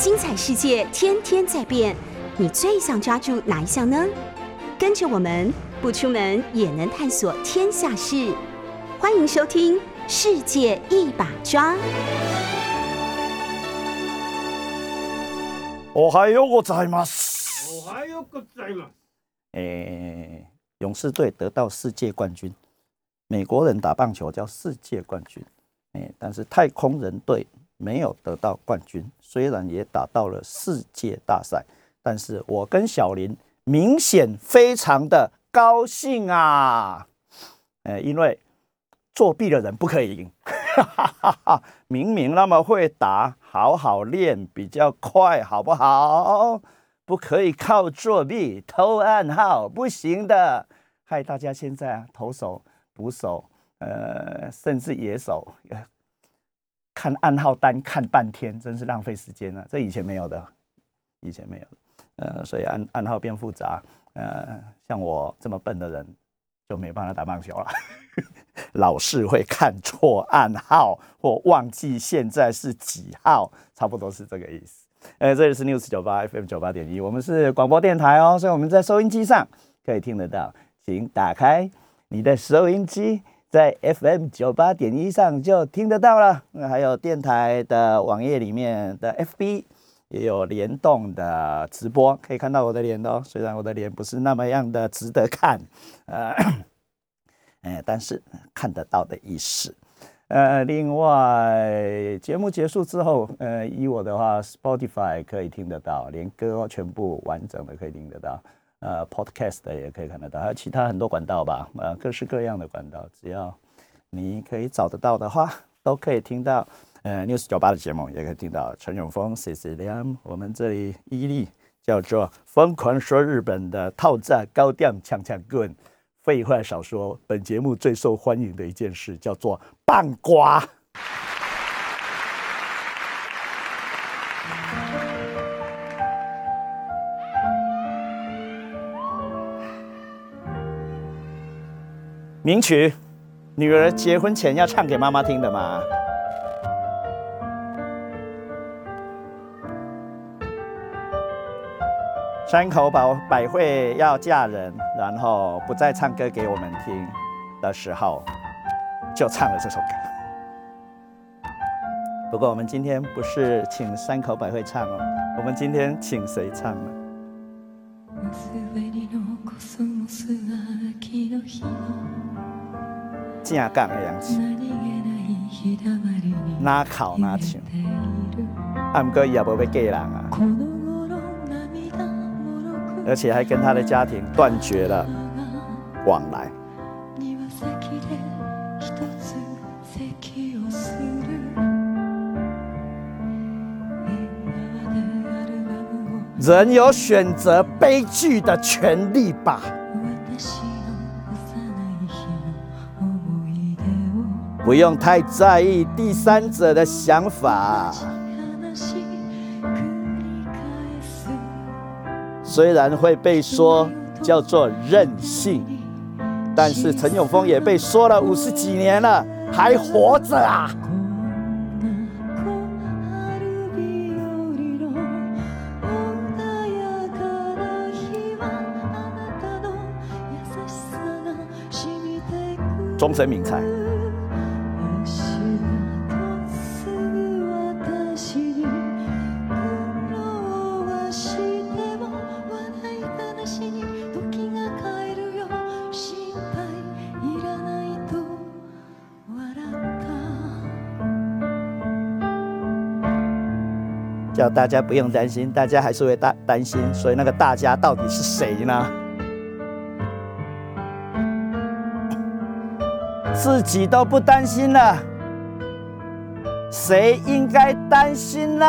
精彩世界天天在变，你最想抓住哪一项呢？跟着我们不出门也能探索天下事，欢迎收听《世界一把抓》。おはようございます。おはようございます。诶，勇士队得到世界冠军，美国人打棒球叫世界冠军，诶，但是太空人队 没有得到冠军，虽然也打到了世界大赛，但是我跟小林明显非常的高兴啊，呃，因为作弊的人不可以赢，明明那么会打，好好练比较快，好不好？不可以靠作弊偷暗号，不行的。害大家现在啊，投手、捕手，呃，甚至野手，看暗号单看半天，真是浪费时间了、这以前没有的，以前没有的。呃，所以暗暗号变复杂，呃，像我这么笨的人就没办法打棒球了。老是会看错暗号或忘记现在是几号，差不多是这个意思。呃，这里是 News 九八 FM 九八点一，我们是广播电台哦，所以我们在收音机上可以听得到，请打开你的收音机，在 FM 九八点一上就听得到了。那还有电台的网页里面的 FB 也有联动的直播，可以看到我的脸哦，虽然我的脸不是那么样的值得看，呃，哎，但是看得到的意思。呃，另外节目结束之后，呃，以我的话，Spotify 可以听得到，连歌全部完整的可以听得到，呃，Podcast 也可以看得到，还有其他很多管道吧，呃，各式各样的管道，只要你可以找得到的话，都可以听到。呃，News 九八的节目也可以听到陈永峰、C C 梁，我们这里伊利叫做疯狂说日本的套战高调抢抢棍。废话少说，本节目最受欢迎的一件事叫做棒瓜。名曲，女儿结婚前要唱给妈妈听的嘛。山口百百惠要嫁人，然后不再唱歌给我们听的时候，就唱了这首歌。不过我们今天不是请山口百惠唱哦，我们今天请谁唱呢？正港的样子，哪考哪唱，啊，不过伊也无要嫁人啊。而且还跟他的家庭断绝了往来。人有选择悲剧的权利吧？不用太在意第三者的想法。虽然会被说叫做任性，但是陈永峰也被说了五十几年了，还活着啊！终身名菜。叫大家不用担心，大家还是会担担心，所以那个大家到底是谁呢？自己都不担心了，谁应该担心呢？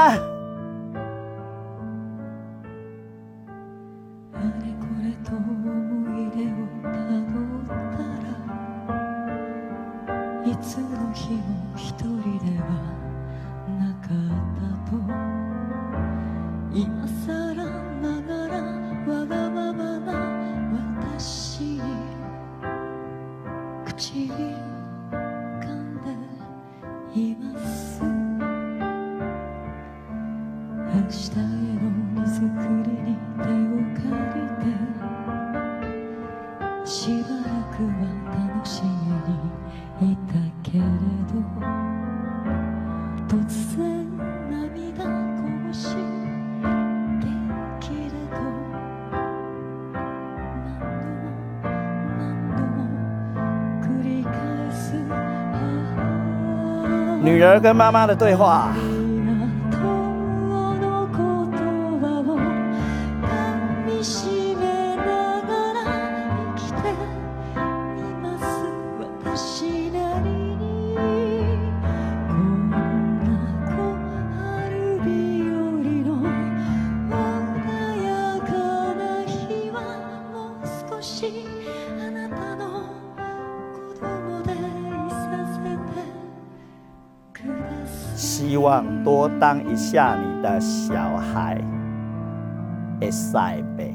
女儿跟妈妈的对话。下你的小孩，会塞呗。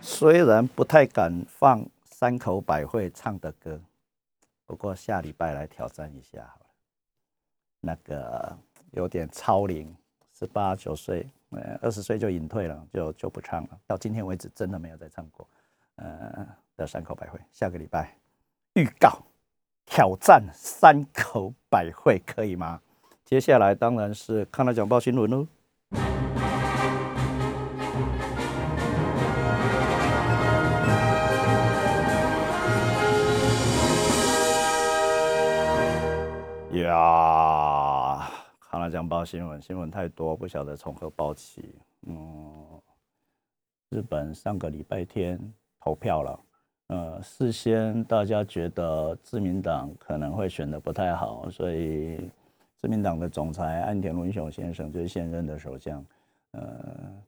虽然不太敢放山口百惠唱的歌，不过下礼拜来挑战一下。那个有点超龄，十八九岁，呃，二十岁就隐退了，就就不唱了。到今天为止，真的没有再唱过。呃，的山口百惠，下个礼拜预告挑战山口百惠，可以吗？接下来当然是看了讲报新闻喽。讲报新闻，新闻太多，不晓得从何报起。嗯，日本上个礼拜天投票了，呃，事先大家觉得自民党可能会选的不太好，所以自民党的总裁岸田文雄先生就是现任的首相，呃，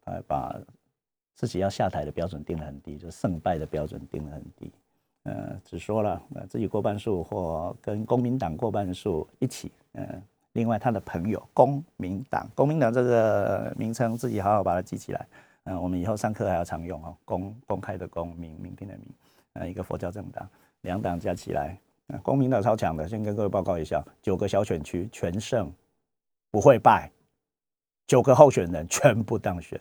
他把自己要下台的标准定得很低，就胜败的标准定得很低。呃，只说了自己过半数或跟公民党过半数一起，呃，另外他的朋友公民党，公民党这个名称自己好好把它记起来，嗯、我们以后上课还要常用哦，公公开的公，民民定的民，呃，一个佛教政党，两党加起来，呃公民党超强的，先跟各位报告一下，九个小选区全胜，不会败，九个候选人全部当选，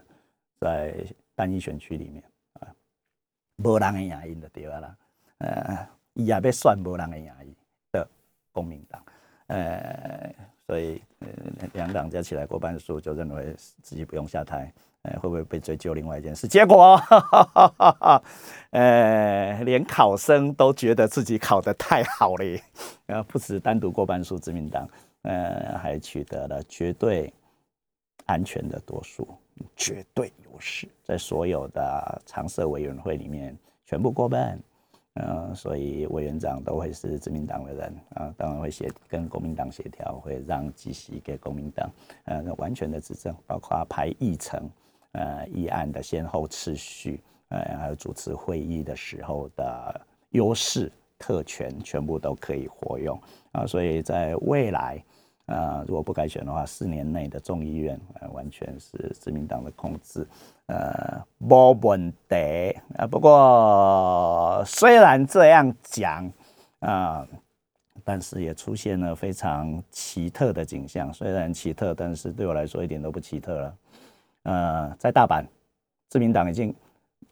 在单一选区里面啊，无人会赢因就对了啦。呃，伊也要算无人的赢伊的公民党，呃，所以呃两党加起来过半数，就认为自己不用下台，呃，会不会被追究？另外一件事，结果，哈哈哈呃，连考生都觉得自己考得太好了，然 后不止单独过半数，自民党，呃，还取得了绝对安全的多数，绝对优势，在所有的常设委员会里面全部过半。呃，所以委员长都会是自民党的人啊，当然会协跟国民党协调，会让几席给国民党，呃，完全的执政，包括排议程，呃，议案的先后次序，呃，还有主持会议的时候的优势特权，全部都可以活用啊，所以在未来。啊，如果不改选的话，四年内的众议院呃完全是自民党的控制，呃，没问题啊。不过虽然这样讲啊，但是也出现了非常奇特的景象。虽然奇特，但是对我来说一点都不奇特了。呃，在大阪，自民党已经，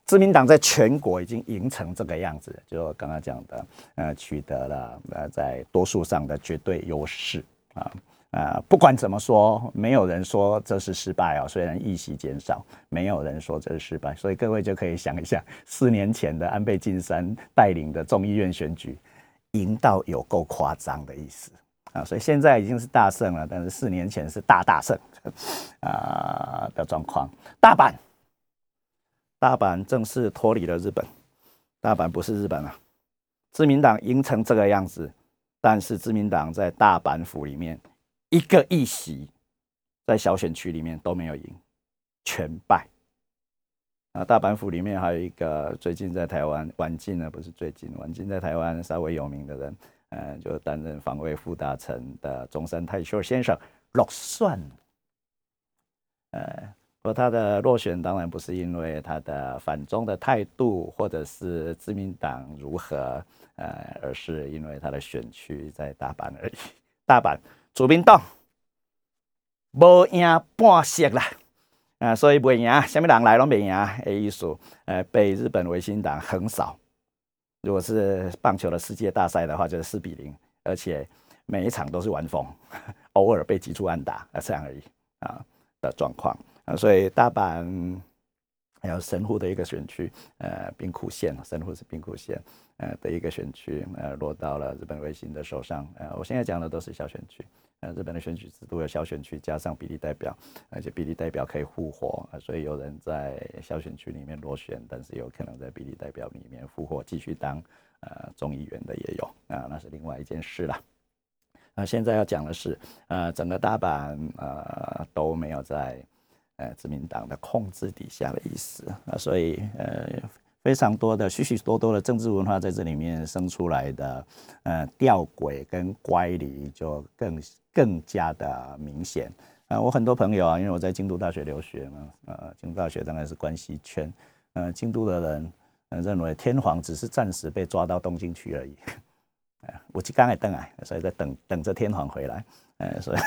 自民党在全国已经赢成这个样子，就我刚刚讲的，呃，取得了呃在多数上的绝对优势。啊啊！不管怎么说，没有人说这是失败哦。虽然议席减少，没有人说这是失败，所以各位就可以想一下，四年前的安倍晋三带领的众议院选举，赢到有够夸张的意思啊！所以现在已经是大胜了，但是四年前是大大胜啊的状况。大阪，大阪正式脱离了日本，大阪不是日本了。自民党赢成这个样子。但是自民党在大阪府里面一个议席，在小选区里面都没有赢，全败。啊，大阪府里面还有一个最近在台湾晚进呢，不是最近晚进在台湾稍微有名的人，呃，就担任防卫副大臣的中山泰秀先生落选。呃，而他的落选当然不是因为他的反中的态度，或者是自民党如何，呃，而是因为他的选区在大阪而已。大阪主民党无赢半席啦，啊，所以袂赢，什么人来拢袂赢的意思，呃，被日本维新党横扫。如果是棒球的世界大赛的话，就是四比零，而且每一场都是完封，偶尔被击出安打，啊，这样而已啊。的状况所以大阪还有神户的一个选区，呃，兵库县，神户是兵库县，呃的一个选区，呃，落到了日本维新的手上。呃，我现在讲的都是小选区，呃，日本的选举制度有小选区加上比例代表，而且比例代表可以复活，所以有人在小选区里面落选，但是有可能在比例代表里面复活，继续当呃众议员的也有，啊，那是另外一件事了。那现在要讲的是，呃，整个大阪呃都没有在呃自民党的控制底下的意思啊，所以呃非常多的许许多多的政治文化在这里面生出来的，呃吊诡跟乖离就更更加的明显啊。我很多朋友啊，因为我在京都大学留学嘛，呃，京都大学当然是关系圈，呃，京都的人认为天皇只是暂时被抓到东京去而已。我去刚才等来，所以在等等着天皇回来。呃，所以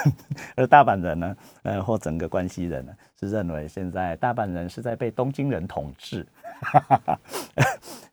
而大阪人呢，呃，或整个关西人呢，是认为现在大阪人是在被东京人统治。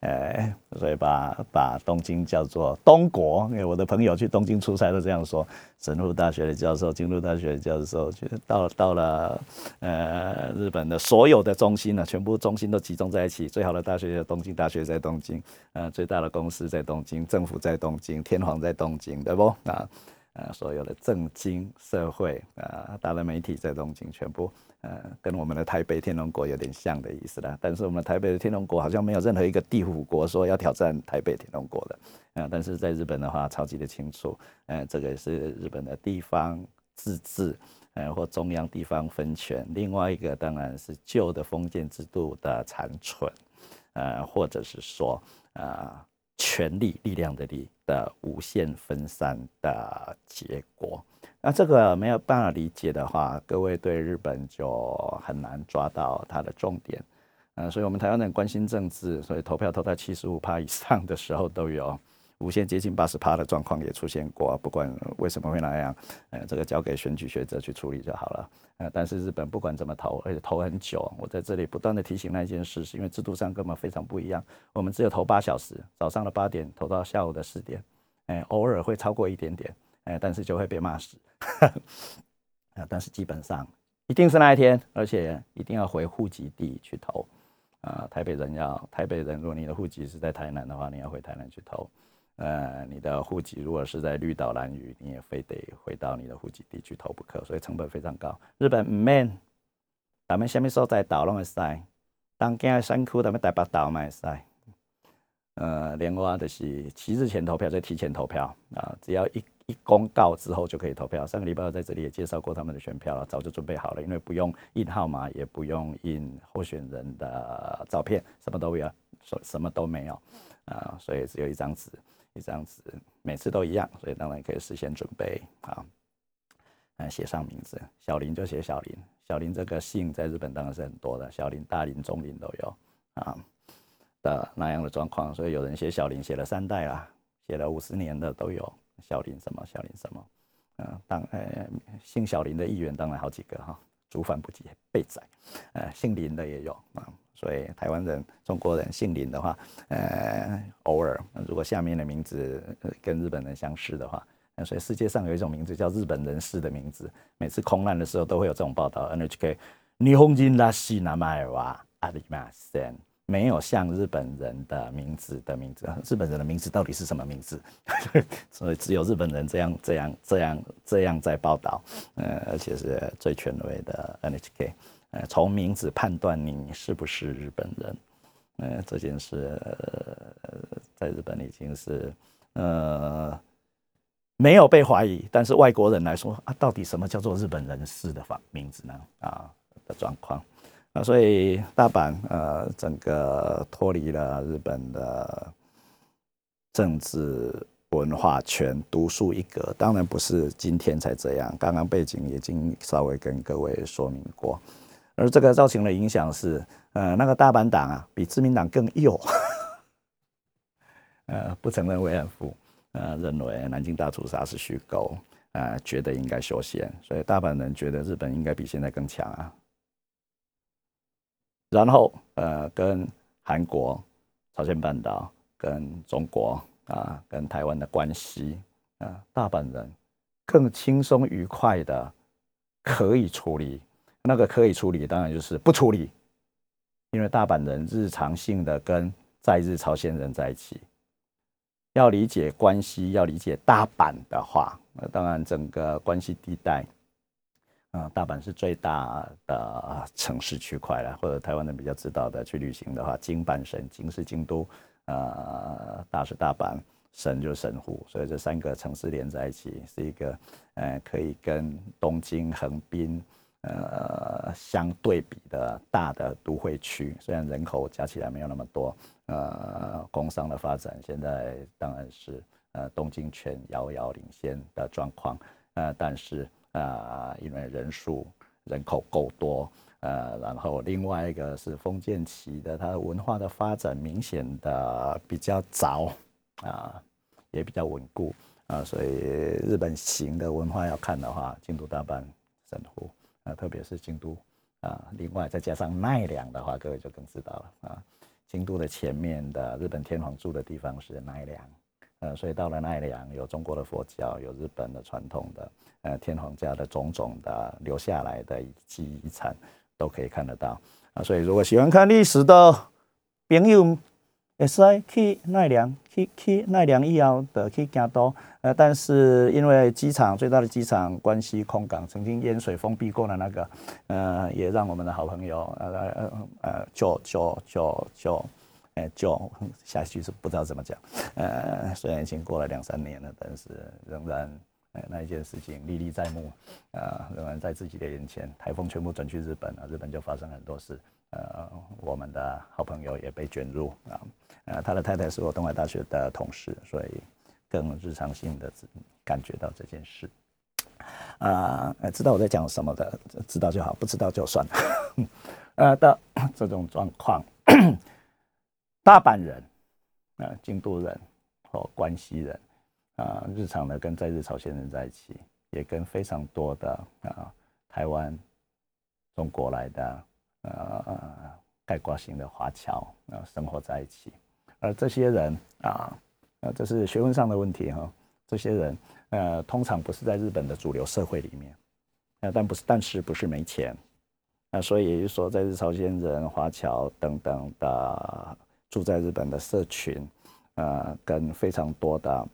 呃，所以把把东京叫做东国。因为我的朋友去东京出差都这样说。神户大学的教授、京都大学的教授，觉得到到了呃日本的所有的中心呢，全部中心都集中在一起。最好的大学东京大学在东京，呃，最大的公司在东京，政府在东京，天皇在东京，对不？啊，呃，所有的政经社会啊，大的媒体在东京，全部。呃，跟我们的台北天龙国有点像的意思啦，但是我们台北的天龙国好像没有任何一个地府国说要挑战台北天龙国的，啊，但是在日本的话，超级的清楚，呃，这个是日本的地方自治，呃，或中央地方分权，另外一个当然是旧的封建制度的残存，呃，或者是说，啊，权力力量的力的无限分散的结果。那这个没有办法理解的话，各位对日本就很难抓到它的重点。嗯，所以我们台湾人关心政治，所以投票投在七十五趴以上的时候都有，无限接近八十趴的状况也出现过。不管为什么会那样，呃，这个交给选举学者去处理就好了。呃，但是日本不管怎么投，而且投很久，我在这里不断的提醒那件事，是因为制度上根本非常不一样。我们只有投八小时，早上的八点投到下午的四点，哎，偶尔会超过一点点。哎，但是就会被骂死，啊！但是基本上一定是那一天，而且一定要回户籍地去投，啊！台北人要台北人，如果你的户籍是在台南的话，你要回台南去投，呃，你的户籍如果是在绿岛蓝屿，你也非得回到你的户籍地去投不可，所以成本非常高。日本唔免，咱们下面所在岛拢会塞，当今的山区咱们台北岛嘛会塞。呃，连外就是七日前投票，再提前投票啊，只要一。一公告之后就可以投票。上个礼拜在这里也介绍过他们的选票了，早就准备好了，因为不用印号码，也不用印候选人的照片，什么都有，什什么都没有啊，所以只有一张纸，一张纸，每次都一样，所以当然可以事先准备啊，嗯，写上名字，小林就写小林，小林这个姓在日本当然是很多的，小林、大林、中林都有啊的那样的状况，所以有人写小林写了三代啦，写了五十年的都有。小林什么？小林什么？嗯，当呃姓小林的议员当然好几个哈，竹反不及被宰。呃，姓林的也有啊，所以台湾人、中国人姓林的话，呃，偶尔如果下面的名字跟日本人相似的话，那所以世界上有一种名字叫日本人士的名字，每次空难的时候都会有这种报道。NHK，日本人らしい名前はありません。没有像日本人的名字的名字，日本人的名字到底是什么名字？所以只有日本人这样这样这样这样在报道，呃，而且是最权威的 NHK， 呃，从名字判断你是不是日本人，呃，这件事在日本已经是呃没有被怀疑，但是外国人来说啊，到底什么叫做日本人士的方名字呢？啊的状况。啊，所以大阪呃，整个脱离了日本的政治文化圈独树一格。当然不是今天才这样，刚刚背景已经稍微跟各位说明过。而这个造成的影响是，呃，那个大阪党啊，比自民党更右，呃，不承认慰安妇，呃，认为南京大屠杀是虚构，呃，觉得应该修宪，所以大阪人觉得日本应该比现在更强啊。然后，呃，跟韩国、朝鲜半岛、跟中国啊、跟台湾的关系啊，大阪人更轻松愉快的可以处理。那个可以处理，当然就是不处理，因为大阪人日常性的跟在日朝鲜人在一起，要理解关系，要理解大阪的话，那当然整个关系地带。啊，大阪是最大的城市区块了，或者台湾人比较知道的，去旅行的话，京阪神，京是京都，呃，大是大阪，神就是神户，所以这三个城市连在一起，是一个呃可以跟东京、横滨呃相对比的大的都会区。虽然人口加起来没有那么多，呃，工商的发展现在当然是呃东京圈遥遥领先的状况，呃，但是。啊，因为人数人口够多，呃，然后另外一个是封建期的，它的文化的发展明显的比较早，啊，也比较稳固，啊，所以日本型的文化要看的话，京都、大阪、神户，啊，特别是京都，啊，另外再加上奈良的话，各位就更知道了，啊，京都的前面的日本天皇住的地方是奈良。呃，所以到了奈良，有中国的佛教，有日本的传统的，呃，天皇家的种种的留下来的遗迹遗产，都可以看得到啊。所以如果喜欢看历史的朋友，也是去奈良，去去奈良以后的去京都，呃，但是因为机场最大的机场关西空港曾经淹水封闭过的那个，呃，也让我们的好朋友，呃呃呃，就就就就。哎，就下去是不知道怎么讲，呃，虽然已经过了两三年了，但是仍然，哎，那一件事情历历在目，啊，仍然在自己的眼前。台风全部转去日本了，日本就发生很多事，呃，我们的好朋友也被卷入啊，呃，他的太太是我东海大学的同事，所以更日常性的感觉到这件事，啊，知道我在讲什么的，知道就好，不知道就算了，呃的 这种状况。大阪人，啊，京都人，或关西人，啊，日常的跟在日朝鲜人在一起，也跟非常多的啊台湾、中国来的呃概括型的华侨啊生活在一起，而这些人啊，呃，这是学问上的问题哈。这些人呃，通常不是在日本的主流社会里面，呃，但不是，但是不是没钱，那所以也就是说，在日朝鲜人、华侨等等的。住在日本的社群，呃，跟非常多的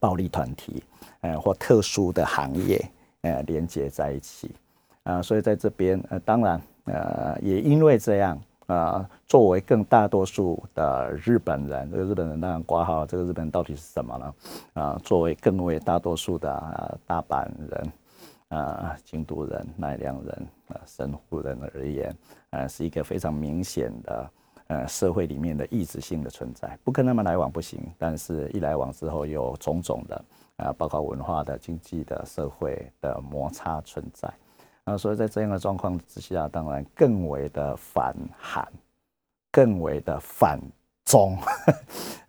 暴力团体，呃，或特殊的行业，呃，连接在一起，啊，所以在这边，呃，当然，呃，也因为这样，啊，作为更大多数的日本人，这个日本人当然挂号，这个日本人到底是什么呢？啊，作为更为大多数的啊大阪人，啊，京都人、奈良人、啊神户人而言，啊，是一个非常明显的。呃，社会里面的意志性的存在，不跟他们来往不行，但是一来往之后，有种种的啊，包括文化的、经济的、社会的摩擦存在啊，所以在这样的状况之下，当然更为的反韩，更为的反中。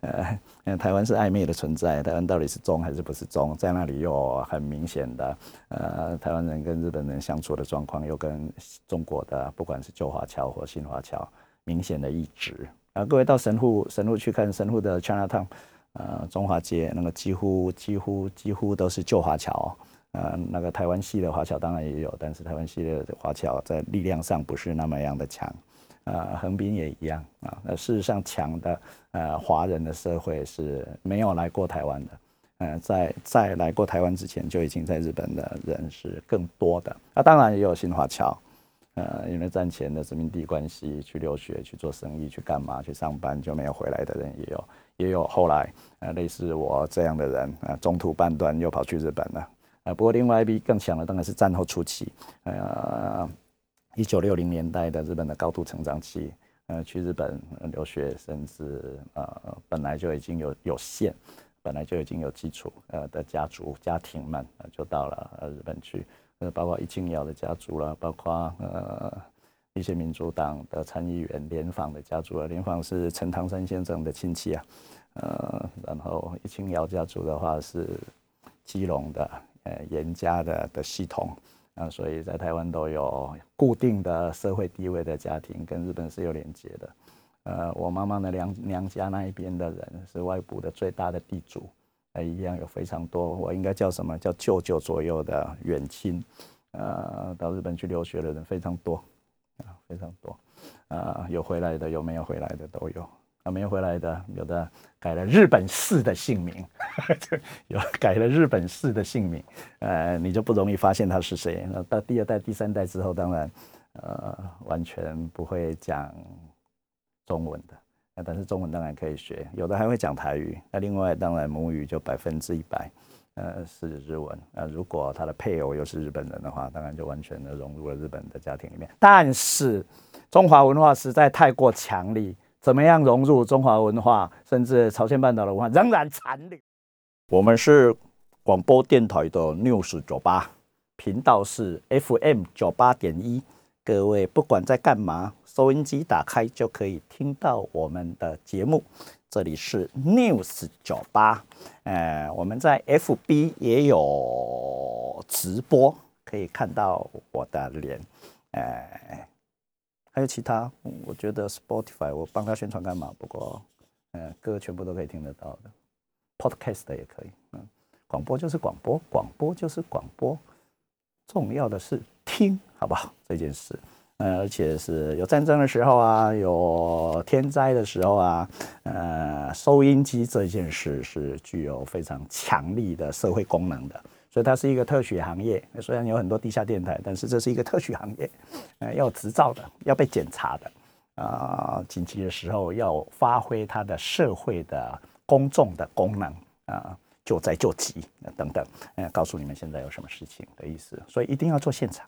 呃，台湾是暧昧的存在，台湾到底是中还是不是中？在那里又很明显的，呃，台湾人跟日本人相处的状况，又跟中国的不管是旧华侨或新华侨。明显的一致啊！各位到神户，神户去看神户的 China Town，呃，中华街那个几乎几乎几乎都是旧华侨，呃，那个台湾系的华侨当然也有，但是台湾系的华侨在力量上不是那么样的强，啊，横滨也一样啊。那事实上强的呃华人的社会是没有来过台湾的，呃，在在来过台湾之前就已经在日本的人是更多的，那当然也有新华侨。呃，因为战前的殖民地关系，去留学、去做生意、去干嘛、去上班就没有回来的人也有，也有后来呃类似我这样的人啊，中途半段又跑去日本了。呃，不过另外一批更强的当然是战后初期，呃，一九六零年代的日本的高度成长期，呃，去日本留学甚至呃本来就已经有有限。本来就已经有基础呃的家族家庭们，呃就到了呃日本去，呃包括一清瑶的家族啦，包括呃一些民主党的参议员联访的家族啊，联访是陈唐山先生的亲戚啊，呃，然后一清瑶家族的话是基隆的呃严家的的系统。啊，所以在台湾都有固定的社会地位的家庭，跟日本是有连接的。呃，我妈妈的娘娘家那一边的人是外部的最大的地主，呃，一样有非常多，我应该叫什么叫舅舅左右的远亲，呃，到日本去留学的人非常多，啊，非常多，啊，有回来的，有没有回来的都有。啊，没有回来的，有的改了日本式的姓名，有改了日本式的姓名，呃，你就不容易发现他是谁。那到第二代、第三代之后，当然，呃，完全不会讲中文的，那但是中文当然可以学，有的还会讲台语。那另外，当然母语就百分之一百，呃，是日文。那如果他的配偶又是日本人的话，当然就完全的融入了日本的家庭里面。但是中华文化实在太过强力。怎么样融入中华文化，甚至朝鲜半岛的文化仍然残留。我们是广播电台的 News 九八频道是 FM 九八点一，各位不管在干嘛，收音机打开就可以听到我们的节目。这里是 News 九八，呃，我们在 FB 也有直播，可以看到我的脸，呃。还有其他，我觉得 Spotify 我帮他宣传干嘛？不过，嗯，歌全部都可以听得到的，Podcast 也可以，嗯，广播就是广播，广播就是广播，重要的是听，好不好？这件事，嗯，而且是有战争的时候啊，有天灾的时候啊，呃，收音机这件事是具有非常强力的社会功能的。所以它是一个特许行业，虽然有很多地下电台，但是这是一个特许行业，呃，要执照的，要被检查的，啊，紧急的时候要发挥它的社会的公众的功能啊，救灾救急等等，呃，告诉你们现在有什么事情的意思，所以一定要做现场，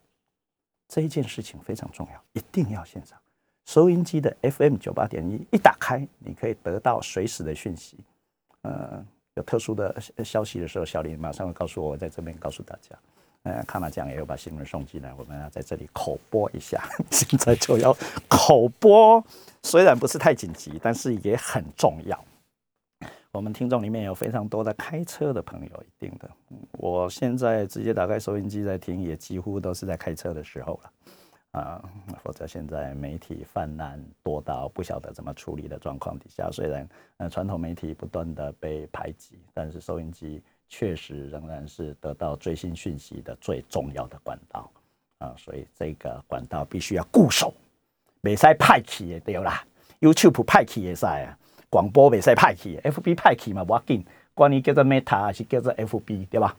这一件事情非常重要，一定要现场。收音机的 FM 九八点一一打开，你可以得到随时的讯息，呃。有特殊的消息的时候，小林马上会告诉我，在这边告诉大家。呃，看了讲也有把新闻送进来，我们要在这里口播一下。现在就要口播，虽然不是太紧急，但是也很重要。我们听众里面有非常多的开车的朋友，一定的。我现在直接打开收音机在听，也几乎都是在开车的时候了。啊，否则现在媒体泛滥多到不晓得怎么处理的状况底下，虽然呃传统媒体不断的被排挤，但是收音机确实仍然是得到最新讯息的最重要的管道啊，所以这个管道必须要固守，未使派去的对啦，YouTube 派去也使啊，广播未使派去，FB 派去嘛，要紧，管你叫做 Meta 还是叫做 FB 对吧？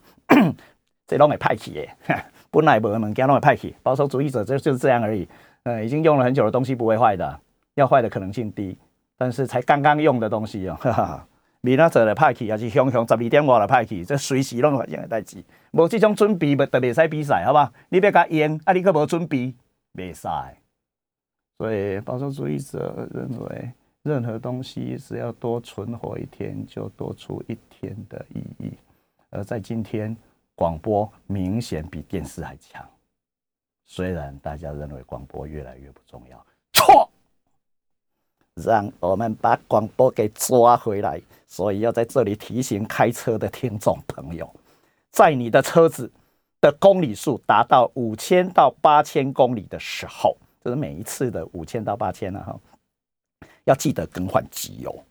这拢会派去的。本来不能加那么派去，保守主义者就就是这样而已。呃，已经用了很久的东西不会坏的，要坏的可能性低。但是才刚刚用的东西哦，哈哈，明仔载来派去，还是雄雄十二点外来派去，这随时拢发生的代志。无这种准备，就未使比赛，好吧？你别甲用，啊，你可无准备，未使。所以保守主义者认为，任何东西只要多存活一天，就多出一天的意义。而在今天。广播明显比电视还强，虽然大家认为广播越来越不重要，错，让我们把广播给抓回来。所以要在这里提醒开车的听众朋友，在你的车子的公里数达到五千到八千公里的时候，就是每一次的五千到八千了哈，要记得更换机油，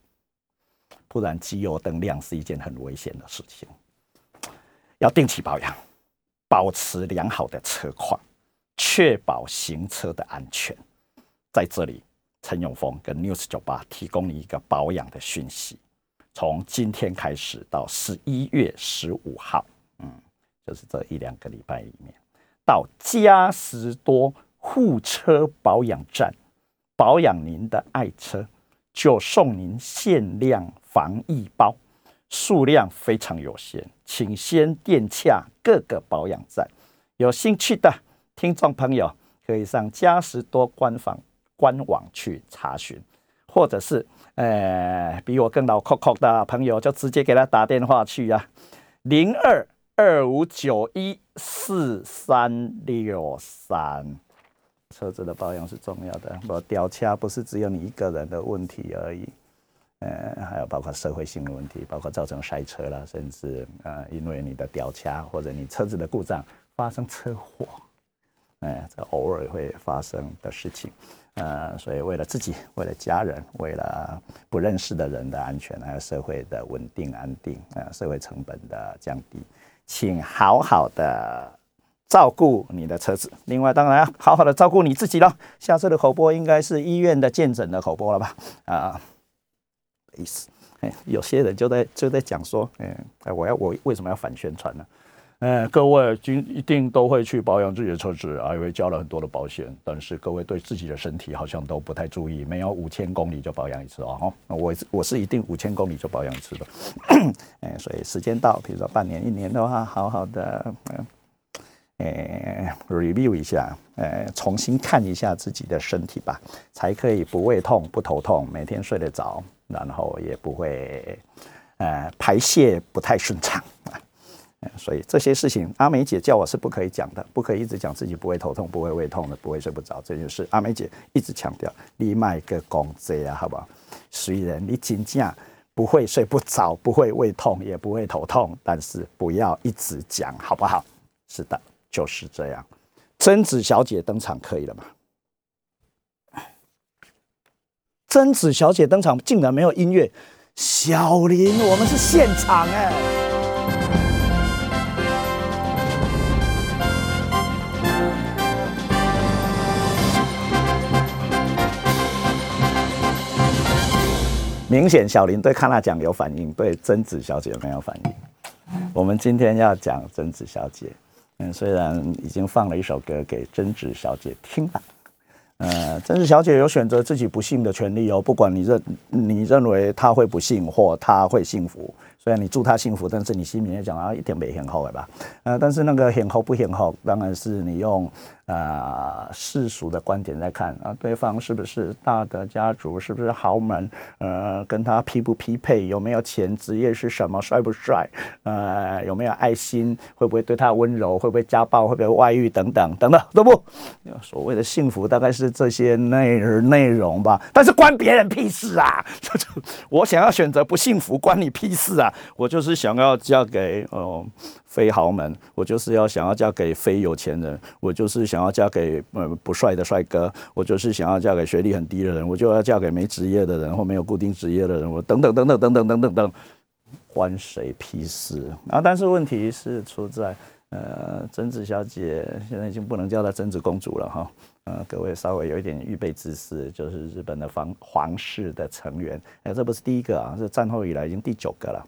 不然机油灯亮是一件很危险的事情。要定期保养，保持良好的车况，确保行车的安全。在这里，陈永峰跟 News 九八提供你一个保养的讯息。从今天开始到十一月十五号，嗯，就是这一两个礼拜里面，到嘉实多护车保养站保养您的爱车，就送您限量防疫包。数量非常有限，请先电洽各个保养站。有兴趣的听众朋友，可以上嘉实多官方官网去查询，或者是哎，比我更老 Coco 的朋友，就直接给他打电话去啊，零二二五九一四三六三。车子的保养是重要的，我掉车不是只有你一个人的问题而已，呃，还有包括社会性的问题，包括造成塞车啦，甚至呃，因为你的掉卡或者你车子的故障发生车祸，哎，这偶尔会发生的事情，呃，所以为了自己，为了家人，为了不认识的人的安全，还有社会的稳定安定，呃，社会成本的降低，请好好的。照顾你的车子，另外当然要好好的照顾你自己了。下次的口播应该是医院的见诊的口播了吧？啊，意思，哎，有些人就在就在讲说，哎，哎，我要我为什么要反宣传呢？哎，各位今一定都会去保养自己的车子，啊，因为交了很多的保险，但是各位对自己的身体好像都不太注意，没有五千公里就保养一次哦。哈，我我是一定五千公里就保养一次的。哎，所以时间到，比如说半年、一年的话，好好的，嗯。呃，review 一下，哎，重新看一下自己的身体吧，才可以不胃痛、不头痛，每天睡得着，然后也不会，呃，排泄不太顺畅啊。所以这些事情，阿梅姐叫我是不可以讲的，不可以一直讲自己不会头痛、不会胃痛的，不会睡不着。这就是阿梅姐一直强调，你卖个公仔啊，好不好？虽然你请假不会睡不着，不会胃痛，也不会头痛，但是不要一直讲，好不好？是的。就是这样，贞子小姐登场可以了吗？贞子小姐登场竟然没有音乐，小林，我们是现场哎！明显小林对康纳奖有反应，对贞子小姐没有反应。我们今天要讲贞子小姐。嗯，虽然已经放了一首歌给贞子小姐听了，呃，政治小姐有选择自己不幸的权利哦，不管你认你认为她会不幸或她会幸福。虽然你祝他幸福，但是你心里面讲啊，一点没很好，对吧？呃，但是那个很好不很好，当然是你用啊世俗的观点在看啊，对方是不是大的家族，是不是豪门，呃，跟他匹不匹配，有没有钱，职业是什么，帅不帅，呃，有没有爱心，会不会对他温柔，会不会家暴，会不会外遇等等等等，都不所谓的幸福大概是这些内内容吧。但是关别人屁事啊！我想要选择不幸福，关你屁事啊！我就是想要嫁给哦非豪门，我就是要想要嫁给非有钱人，我就是想要嫁给呃不帅的帅哥，我就是想要嫁给学历很低的人，我就要嫁给没职业的人或没有固定职业的人，我等等等等等等等等等，关谁屁事啊？但是问题是出在呃贞子小姐现在已经不能叫她贞子公主了哈。呃，各位稍微有一点预备知识，就是日本的皇皇室的成员，哎，这不是第一个啊，是战后以来已经第九个了。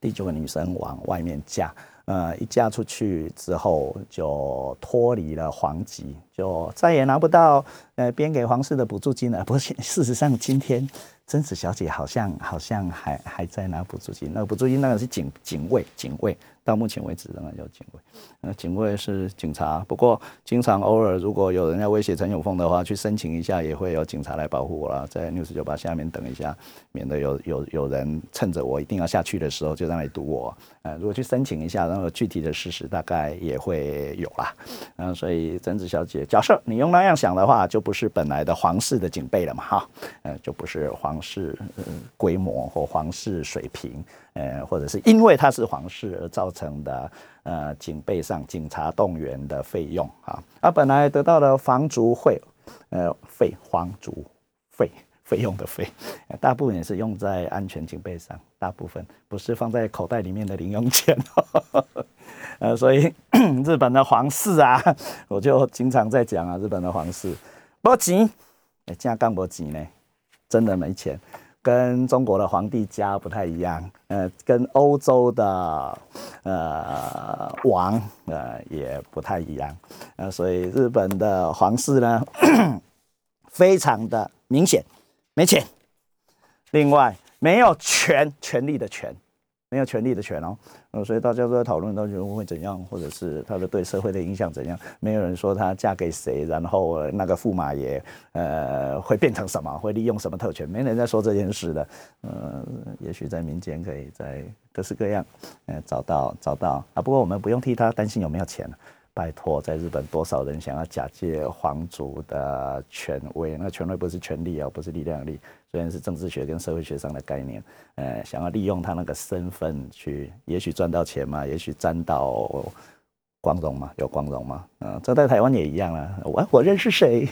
第九个女生往外面嫁，呃，一嫁出去之后就脱离了皇籍，就再也拿不到呃编给皇室的补助金了。不过事实上，今天贞子小姐好像好像还还在拿补助金，那个补助金那个是警警卫警卫。到目前为止仍然叫警卫，呃，警卫是警察，不过经常偶尔如果有人要威胁陈永凤的话，去申请一下也会有警察来保护我啦。在六十九八下面等一下，免得有有有人趁着我一定要下去的时候就在那里堵我。呃，如果去申请一下，然后具体的事实大概也会有啦。嗯，所以贞子小姐，假设你用那样想的话，就不是本来的皇室的警备了嘛，哈，呃，就不是皇室规模或皇室水平。呃，或者是因为他是皇室而造成的，呃，警备上警察动员的费用啊，啊本来得到的房族会，呃，费房族费费用的费，大部分也是用在安全警备上，大部分不是放在口袋里面的零用钱，呃，所以 日本的皇室啊，我就经常在讲啊，日本的皇室。没钱，哎，加干没钱呢，真的没钱。跟中国的皇帝家不太一样，呃，跟欧洲的呃王呃也不太一样，呃，所以日本的皇室呢，非常的明显。没钱，另外没有权权力的权，没有权利的权哦。呃，所以大家都在讨论到结婚会怎样，或者是他的对社会的影响怎样。没有人说她嫁给谁，然后那个驸马爷呃会变成什么，会利用什么特权，没人在说这件事的。呃，也许在民间可以在各式各样，呃找到找到啊。不过我们不用替他担心有没有钱拜托，在日本多少人想要假借皇族的权威？那权威不是权力啊，不是力量力，虽然是政治学跟社会学上的概念。呃，想要利用他那个身份去，也许赚到钱嘛，也许沾到光荣嘛，有光荣嘛？嗯、这在台湾也一样啊。我我认识谁？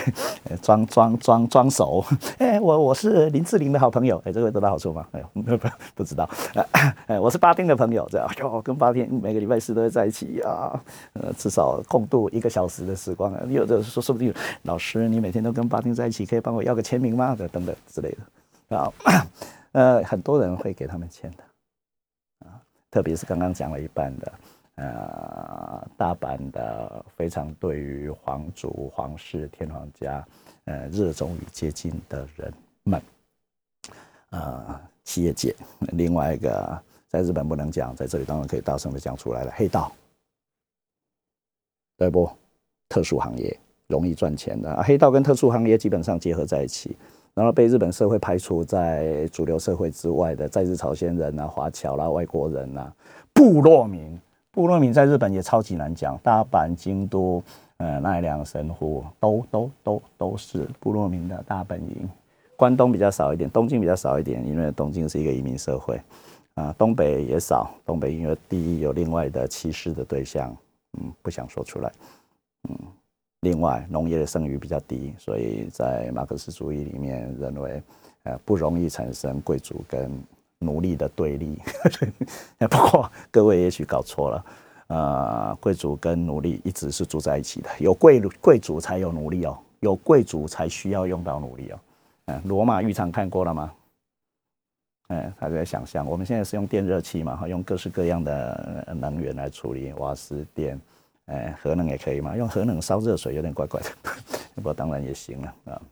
装装装装熟。哎、我我是林志玲的好朋友。哎、这会得到好处吗？哎呦，不 不知道。哎、我是巴丁的朋友，这样哟，跟巴丁每个礼拜四都会在一起啊。呃，至少共度一个小时的时光啊。有的说，说不定老师，你每天都跟巴丁在一起，可以帮我要个签名吗？等等之类的啊。呃，很多人会给他们签的啊，特别是刚刚讲了一半的，呃，大阪的非常对于皇族、皇室、天皇家，呃，热衷于接近的人们，呃，企业界，另外一个在日本不能讲，在这里当然可以大声的讲出来了，黑道，对不？特殊行业容易赚钱的、黑道跟特殊行业基本上结合在一起。然后被日本社会排除在主流社会之外的在日朝鲜人啊、华侨啦、外国人啊、部落民，部落民在日本也超级难讲。大阪、京都、呃奈良、神户都都都都是部落民的大本营。关东比较少一点，东京比较少一点，因为东京是一个移民社会啊。东北也少，东北因为第一有另外的歧视的对象，嗯，不想说出来，嗯。另外，农业的剩余比较低，所以在马克思主义里面认为，呃，不容易产生贵族跟奴隶的对立。不过，各位也许搞错了，呃，贵族跟奴隶一直是住在一起的，有贵贵族才有奴隶哦，有贵族才需要用到奴隶哦。嗯，罗马浴场看过了吗？嗯，大家在想象，我们现在是用电热器嘛，哈，用各式各样的能源来处理瓦斯电。哎，核能也可以嘛？用核能烧热水有点怪怪的，不过当然也行了啊。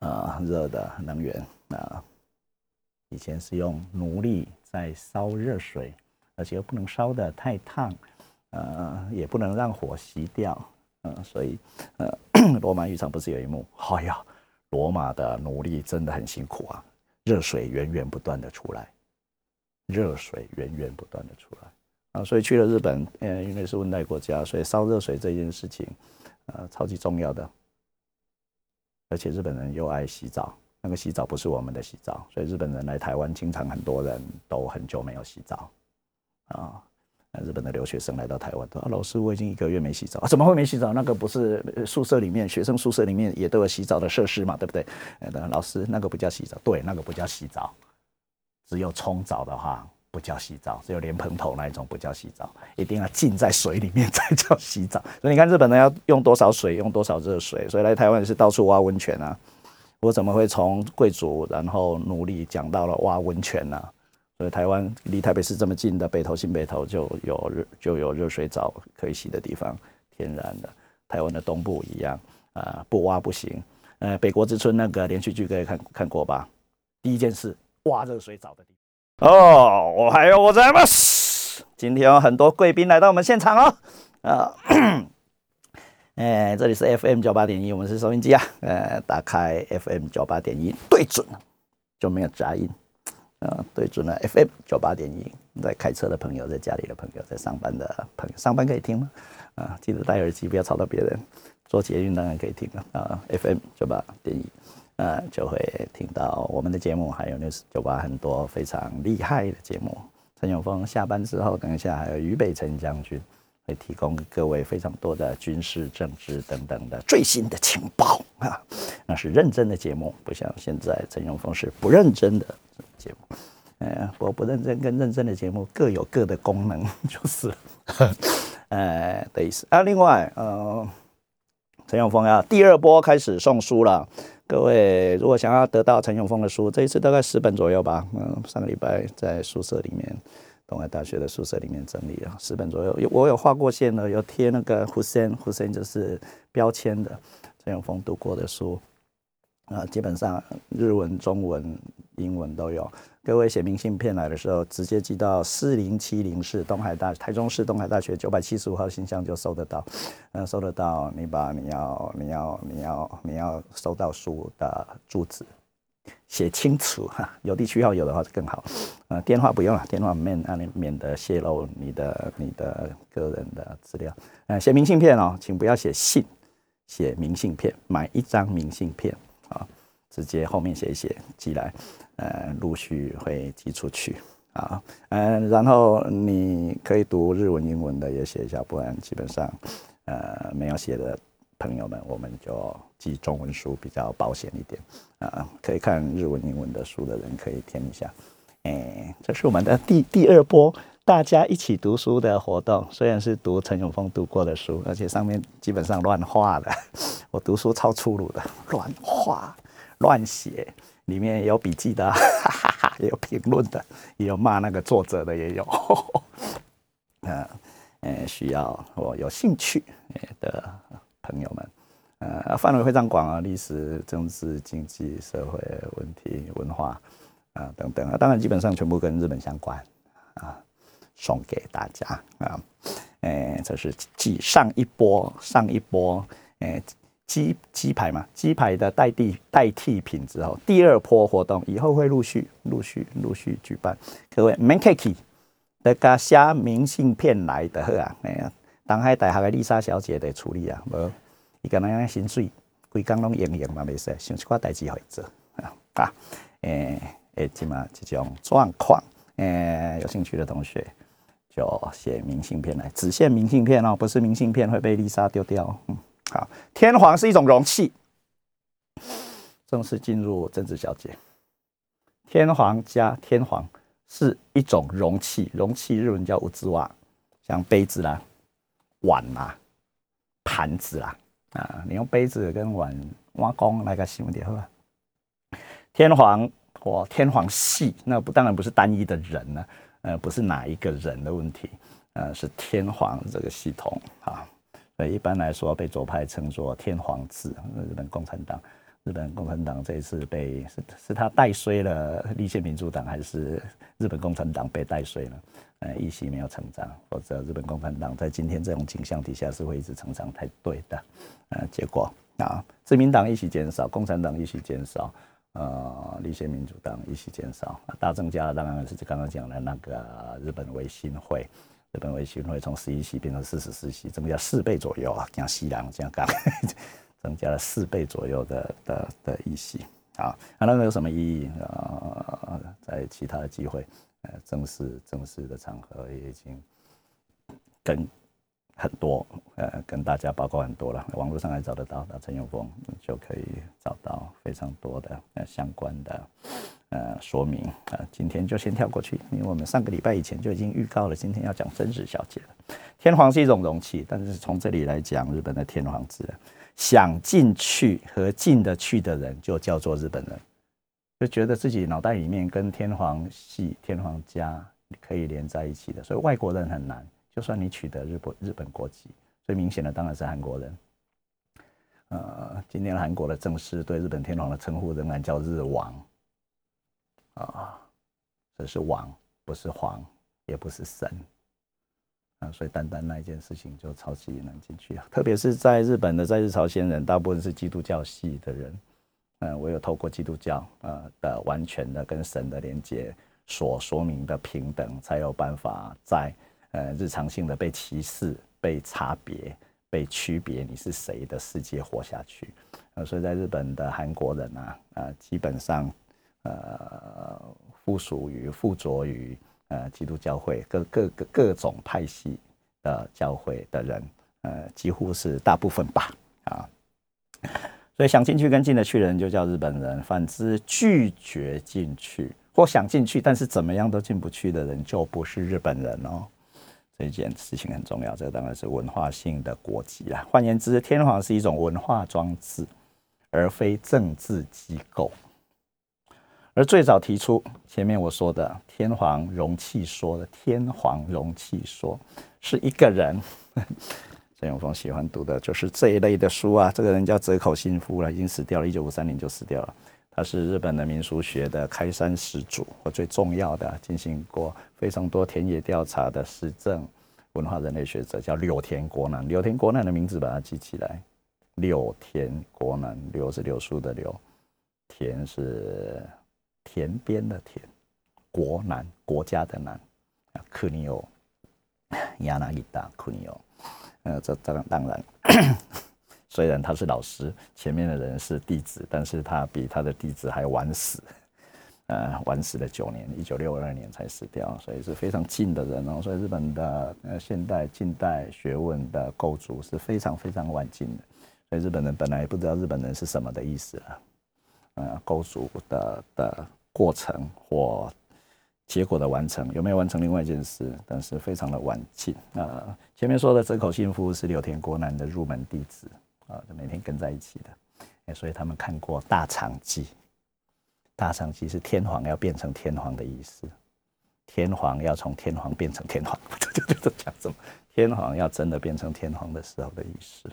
啊，热的能源啊，以前是用奴隶在烧热水，而且又不能烧得太烫，呃，也不能让火熄掉，嗯、所以呃，罗马浴场不是有一幕？哎呀，罗马的奴隶真的很辛苦啊，热水源源不断的出来，热水源源不断的出来。啊，所以去了日本，呃，因为是温带国家，所以烧热水这件事情，呃，超级重要的。而且日本人又爱洗澡，那个洗澡不是我们的洗澡，所以日本人来台湾，经常很多人都很久没有洗澡。啊，那日本的留学生来到台湾，说、：“老师，我已经一个月没洗澡，怎么会没洗澡？那个不是宿舍里面，学生宿舍里面也都有洗澡的设施嘛，对不对？”呃，老师，那个不叫洗澡，对，那个不叫洗澡，只有冲澡的话。不叫洗澡，只有莲蓬头那一种不叫洗澡，一定要浸在水里面 才叫洗澡。所以你看日本人要用多少水，用多少热水，所以来台湾是到处挖温泉啊。我怎么会从贵族然后奴隶讲到了挖温泉呢、啊？所以台湾离台北市这么近的北投新北投就有热就有热水澡可以洗的地方，天然的。台湾的东部一样啊、不挖不行。呃，北国之春那个连续剧可以看看过吧？第一件事挖热水澡的地方。哦，我还有我在吗？今天有很多贵宾来到我们现场哦。啊，哎，这里是 FM 九八点一，我们是收音机啊。呃，打开 FM 九八点一，对准了就没有杂音。呃，对准了 FM 九八点一，在开车的朋友，在家里的朋友，在上班的朋友，上班可以听吗？啊，记得戴耳机，不要吵到别人。做捷运当然可以听了啊，FM 九八点一。呃，就会听到我们的节目，还有 News 酒吧很多非常厉害的节目。陈永峰下班之后，等一下还有于北辰将军会提供各位非常多的军事、政治等等的最新的情报啊，那是认真的节目，不像现在陈永峰是不认真的节目。呃，不不认真跟认真的节目各有各的功能，就是呃 的意思啊。另外，呃，陈永峰要第二波开始送书了。各位如果想要得到陈永峰的书，这一次大概十本左右吧。嗯，上个礼拜在宿舍里面，东海大学的宿舍里面整理了十本左右。有我有画过线的，有贴那个 Hussein Hussein 就是标签的陈永峰读过的书，啊，基本上日文、中文、英文都有。各位写明信片来的时候，直接寄到四零七零市东海大台中市东海大学九百七十五号信箱就收得到。嗯，收得到，你把你要你要你要你要收到书的住址写清楚哈，邮递区号有的话就更好。呃，电话不用了，电话免让你免得泄露你的你的个人的资料。呃，写明信片哦，请不要写信，写明信片，买一张明信片啊。直接后面写一写寄来，呃，陆续会寄出去啊，嗯，然后你可以读日文、英文的也写一下，不然基本上，呃，没有写的朋友们，我们就寄中文书比较保险一点啊。可以看日文、英文的书的人可以填一下，哎，这是我们的第第二波大家一起读书的活动，虽然是读陈永峰读过的书，而且上面基本上乱画的，我读书超粗鲁的，乱画。乱写，里面有笔记的，哈哈哈，也有评论的，也有骂那个作者的，也有。呃，呃，需要我有兴趣的朋友们，呃，范围非常广啊，历史、政治、经济、社会问题、文化啊等等啊，当然基本上全部跟日本相关啊，送给大家啊，哎，这是继上一波，上一波，哎。鸡鸡排嘛，鸡排的代替代替品之后，第二波活动以后会陆续陆续陆续举办。各位 m a n k e 那个虾明信片来的啊，哎呀，东海大学的丽莎小姐在处理啊，无伊个那样薪水，规工拢营营嘛，袂使，想一寡代志可以做啊啊，诶诶，即嘛这种状况，诶，有兴趣的同学就写明信片来，只限明信片哦，不是明信片会被丽莎丢掉，嗯。好，天皇是一种容器。正式进入政治小姐，天皇加天皇是一种容器，容器日文叫物之瓦，像杯子啦、碗啦、盘子啦啊，你用杯子跟碗挖工那个形容点好吧？天皇或天皇系，那不当然不是单一的人呢，呃，不是哪一个人的问题，呃，是天皇这个系统啊。一般来说，被左派称作“天皇制”。日本共产党，日本共产党这一次被是是他带衰了立宪民主党，还是日本共产党被带衰了？呃，一席没有成长，否则日本共产党在今天这种景象底下是会一直成长才对的。呃，结果啊，自民党一席减少，共产党一席减少，呃，立宪民主党一席减少，大增加了当然是刚刚讲的那个日本维新会。日本维新会从十一席变成四十四席，增加四倍左右啊！像西洋这样干，增加了四倍左右的的的议席啊！那那有什么意义啊？在其他的机会，呃，正式正式的场合也已经跟很多呃跟大家报告很多了，网络上还找得到，那陈永峰就可以找到非常多的呃相关的。呃，说明啊，今天就先跳过去，因为我们上个礼拜以前就已经预告了，今天要讲真实小姐了。天皇是一种容器，但是从这里来讲，日本的天皇制，想进去和进得去的人就叫做日本人，就觉得自己脑袋里面跟天皇系、天皇家可以连在一起的，所以外国人很难。就算你取得日本日本国籍，最明显的当然是韩国人。呃，今天韩国的正式对日本天皇的称呼仍然叫日王。啊，这是王，不是皇，也不是神啊，所以单单那一件事情就超级难进去啊。特别是在日本的在日朝鲜人，大部分是基督教系的人，嗯，我有透过基督教呃的完全的跟神的连接所说明的平等，才有办法在呃日常性的被歧视、被差别、被区别你是谁的世界活下去。呃，所以在日本的韩国人啊，啊，基本上。呃，附属于、附着于呃基督教会各各各各种派系的教会的人，呃，几乎是大部分吧，啊，所以想进去跟进得去的人就叫日本人，反之拒绝进去或想进去但是怎么样都进不去的人就不是日本人哦。这件事情很重要，这个当然是文化性的国籍啦。换言之，天皇是一种文化装置，而非政治机构。而最早提出前面我说的天皇容器说的天皇容器说，是一个人，郑永峰喜欢读的就是这一类的书啊。这个人叫泽口信夫了，已经死掉了，一九五三年就死掉了。他是日本的民俗学的开山始祖，和最重要的进行过非常多田野调查的实证文化人类学者，叫柳田国男。柳田国男的名字把它记起来，柳田国男，柳是柳树的柳，田是田边的田，国男国家的男，啊，克尼欧，亚纳伊达库尼欧，呃，这当当然。虽然他是老师，前面的人是弟子，但是他比他的弟子还晚死，呃，晚死了九年，一九六二年才死掉，所以是非常近的人哦。所以日本的呃现代、近代学问的构筑是非常非常晚近的。所以日本人本来也不知道日本人是什么的意思啊，呃，构筑的的过程或结果的完成有没有完成另外一件事，但是非常的晚近。呃，前面说的泽口信夫是柳田国男的入门弟子。啊，就每天跟在一起的，哎，所以他们看过《大长记》，《大长记》是天皇要变成天皇的意思，天皇要从天皇变成天皇，就就就讲什么，天皇要真的变成天皇的时候的意思，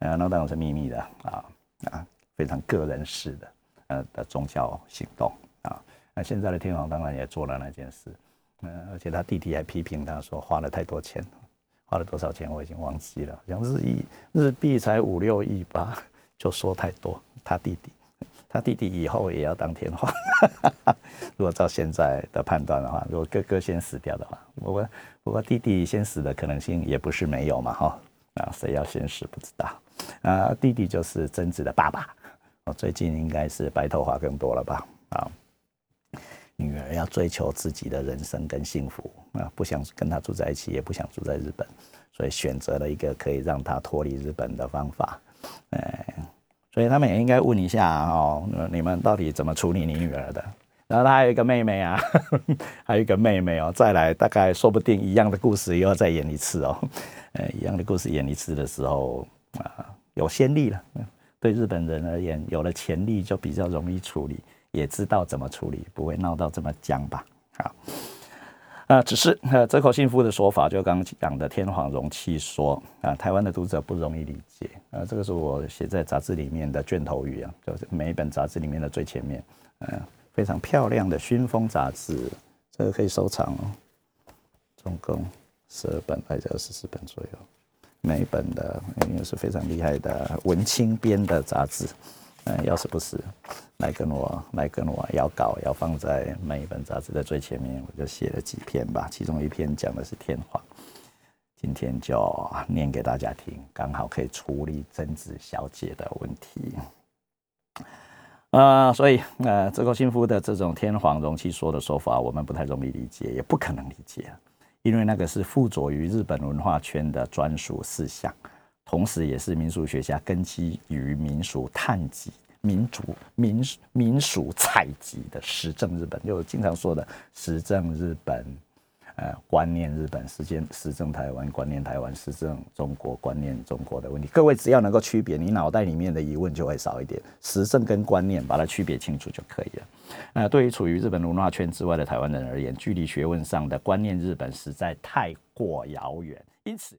呃，那当然是秘密的啊啊，非常个人式的呃的宗教行动啊，那现在的天皇当然也做了那件事，嗯，而且他弟弟还批评他说花了太多钱。花了多少钱我已经忘记了，好像日亿日币才五六亿吧，就说太多。他弟弟，他弟弟以后也要当天皇。如果照现在的判断的话，如果哥哥先死掉的话，不过不过弟弟先死的可能性也不是没有嘛，哈。啊，谁要先死不知道。啊，弟弟就是贞子的爸爸。哦，最近应该是白头发更多了吧？啊。女儿要追求自己的人生跟幸福啊，不想跟他住在一起，也不想住在日本，所以选择了一个可以让她脱离日本的方法。哎，所以他们也应该问一下哦，你们到底怎么处理你女儿的？然后他还有一个妹妹啊，还有一个妹妹哦，再来大概说不定一样的故事又要再演一次哦。呃，一样的故事演一次的时候啊，有先例了。对日本人而言，有了潜力就比较容易处理。也知道怎么处理，不会闹到这么僵吧？好，啊，只是呃，泽口信夫的说法，就刚刚讲的天皇容器说啊，台湾的读者不容易理解。啊，这个是我写在杂志里面的卷头语啊，就是每一本杂志里面的最前面，嗯，非常漂亮的熏风杂志，这个可以收藏哦，总共十二本还是二十四本左右，每一本的也是非常厉害的文青编的杂志。要是不是来跟我来跟我要稿，要放在每一本杂志的最前面，我就写了几篇吧。其中一篇讲的是天皇，今天就念给大家听，刚好可以处理贞子小姐的问题。啊，所以呃，这个幸福的这种天皇容器说的说法，我们不太容易理解，也不可能理解，因为那个是附着于日本文化圈的专属思想。同时，也是民俗学家根基于民俗探集、民族民民俗采集的实证日本，就经常说的实证日本，呃，观念日本，实践实证台湾，观念台湾，实证中国，观念中国的问题。各位只要能够区别，你脑袋里面的疑问就会少一点。实证跟观念把它区别清楚就可以了。那对于处于日本文化圈之外的台湾人而言，距离学问上的观念日本实在太过遥远，因此。